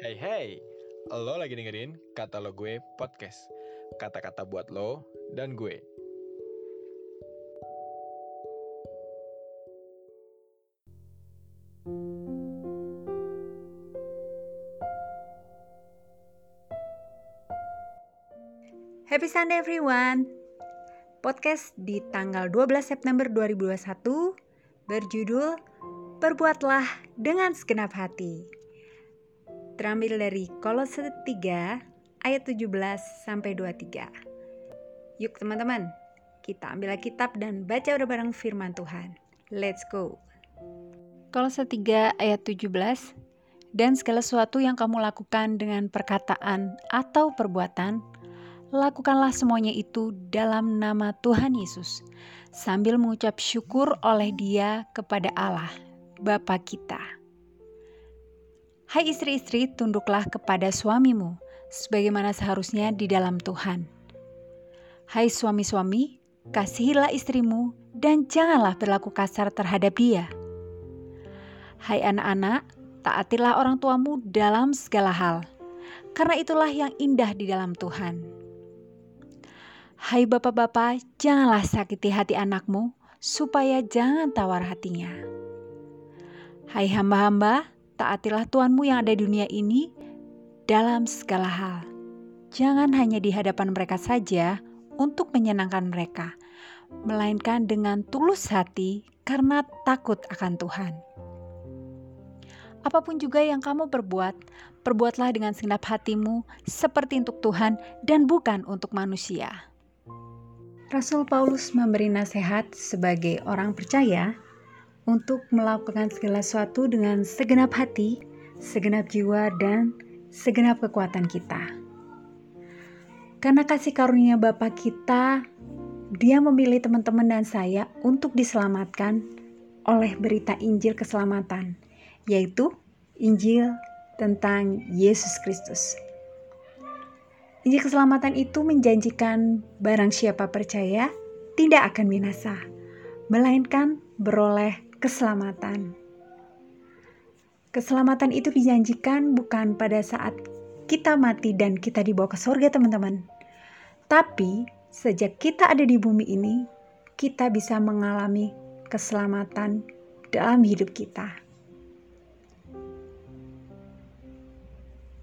Hey hey, lo lagi dengerin kata lo gue podcast. Kata-kata buat lo dan gue. Happy Sunday everyone. Podcast di tanggal 12 September 2021 berjudul Perbuatlah dengan segenap hati. Terambil dari Kolose 3 ayat 17 sampai 23. Yuk teman-teman, kita ambil kitab dan baca udah bareng firman Tuhan. Let's go. Kolose 3 ayat 17 dan segala sesuatu yang kamu lakukan dengan perkataan atau perbuatan, lakukanlah semuanya itu dalam nama Tuhan Yesus, sambil mengucap syukur oleh Dia kepada Allah, Bapa kita. Hai istri-istri, tunduklah kepada suamimu, sebagaimana seharusnya di dalam Tuhan. Hai suami-suami, kasihilah istrimu dan janganlah berlaku kasar terhadap dia. Hai anak-anak, taatilah orang tuamu dalam segala hal, karena itulah yang indah di dalam Tuhan. Hai bapak-bapak, janganlah sakiti hati anakmu, supaya jangan tawar hatinya. Hai hamba-hamba, taatilah Tuhanmu yang ada di dunia ini dalam segala hal. Jangan hanya di hadapan mereka saja untuk menyenangkan mereka, melainkan dengan tulus hati karena takut akan Tuhan. Apa pun juga yang kamu perbuat, perbuatlah dengan segenap hatimu seperti untuk Tuhan dan bukan untuk manusia. Rasul Paulus memberi nasihat sebagai orang percaya untuk melakukan segala sesuatu dengan segenap hati, segenap jiwa, dan segenap kekuatan kita. Karena kasih karunia Bapa kita, dia memilih teman-teman dan saya untuk diselamatkan oleh berita Injil keselamatan yaitu Injil tentang Yesus Kristus. Injil keselamatan itu menjanjikan barang siapa percaya tidak akan binasa, melainkan beroleh keselamatan. Keselamatan itu dijanjikan bukan pada saat kita mati dan kita dibawa ke surga, teman-teman. Tapi sejak kita ada di bumi ini, kita bisa mengalami keselamatan dalam hidup kita.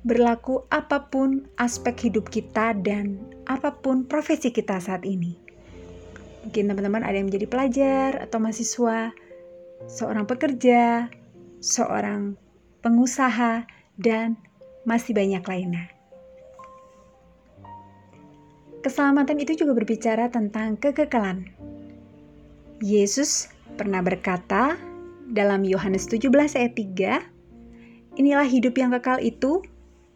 berlaku apa pun aspek hidup kita dan apa pun profesi kita saat ini. Mungkin teman-teman ada yang menjadi pelajar atau mahasiswa, seorang pekerja, seorang pengusaha, dan masih banyak lainnya. Keselamatan itu juga berbicara tentang kekekalan. Yesus pernah berkata dalam Yohanes 17 ayat 3, Inilah hidup yang kekal itu,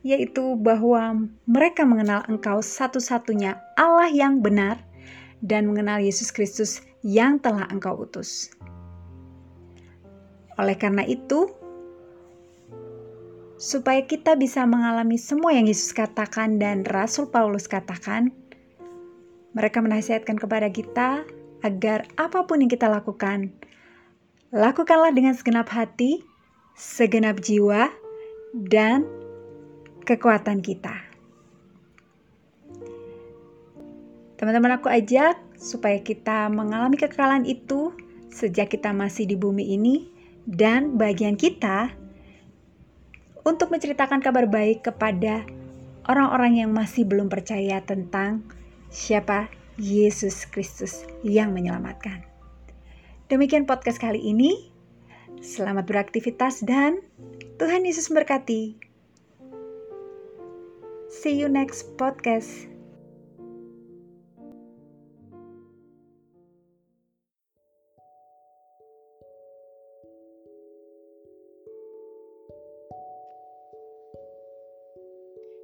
yaitu bahwa mereka mengenal Engkau satu-satunya Allah yang benar dan mengenal Yesus Kristus yang telah Engkau utus. Oleh karena itu, supaya kita bisa mengalami semua yang Yesus katakan dan Rasul Paulus katakan, mereka menasihatkan kepada kita agar apa pun yang kita lakukan, lakukanlah dengan segenap hati, segenap jiwa, dan kekuatan kita. Teman-teman aku ajak supaya kita mengalami kekalahan itu sejak kita masih di bumi ini dan bagian kita untuk menceritakan kabar baik kepada orang-orang yang masih belum percaya tentang siapa Yesus Kristus yang menyelamatkan. Demikian podcast kali ini. Selamat beraktivitas dan Tuhan Yesus memberkati. See you next podcast.